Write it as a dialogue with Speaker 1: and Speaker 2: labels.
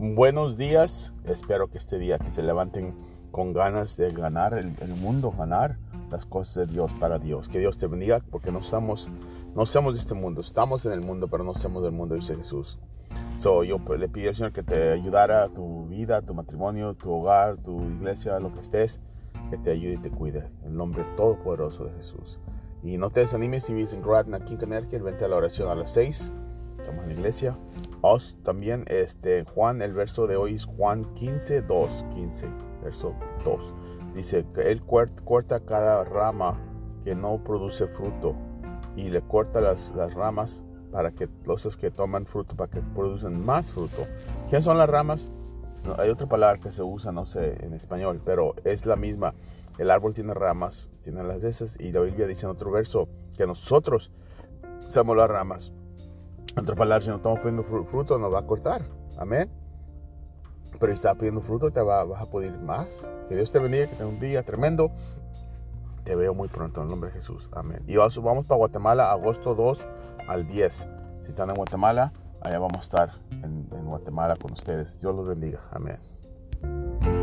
Speaker 1: Buenos días. Espero que este día que se levanten con ganas de ganar el, mundo, ganar las cosas de Dios para Dios. Que Dios te bendiga porque no estamos, no somos de este mundo. Estamos en el mundo, pero no somos del mundo, dice Jesús. So, yo le pido al Señor que te ayudara a tu vida, tu matrimonio, tu hogar, tu iglesia, lo que estés, que te ayude y te cuide. En el nombre todopoderoso de Jesús. Y no te desanimes si vives en Groton, aquí en Connecticut, vente a la oración a las 6 estamos en la iglesia. También, este, Juan, el verso de hoy es Juan 15, 2, 15, verso 2. Dice que él corta cada rama que no produce fruto y le corta las, las ramas para que los que toman fruto, para que producen más fruto. ¿Qué son las ramas? hay otra palabra que se usa, no sé, en español, pero es la misma. El árbol tiene ramas, tiene las esas, y la Biblia dice en otro verso que nosotros somos las ramas. En otras palabras, si no estamos pidiendo fruto, nos va a cortar. Amén. Pero si estás pidiendo fruto, te va, vas a poder más. Que Dios te bendiga, que tenga un día tremendo. Te veo muy pronto en el nombre de Jesús. Amén. Y vamos, vamos para Guatemala, agosto 2 al 10. Si están en Guatemala, allá vamos a estar en, en Guatemala con ustedes. Dios los bendiga. Amén.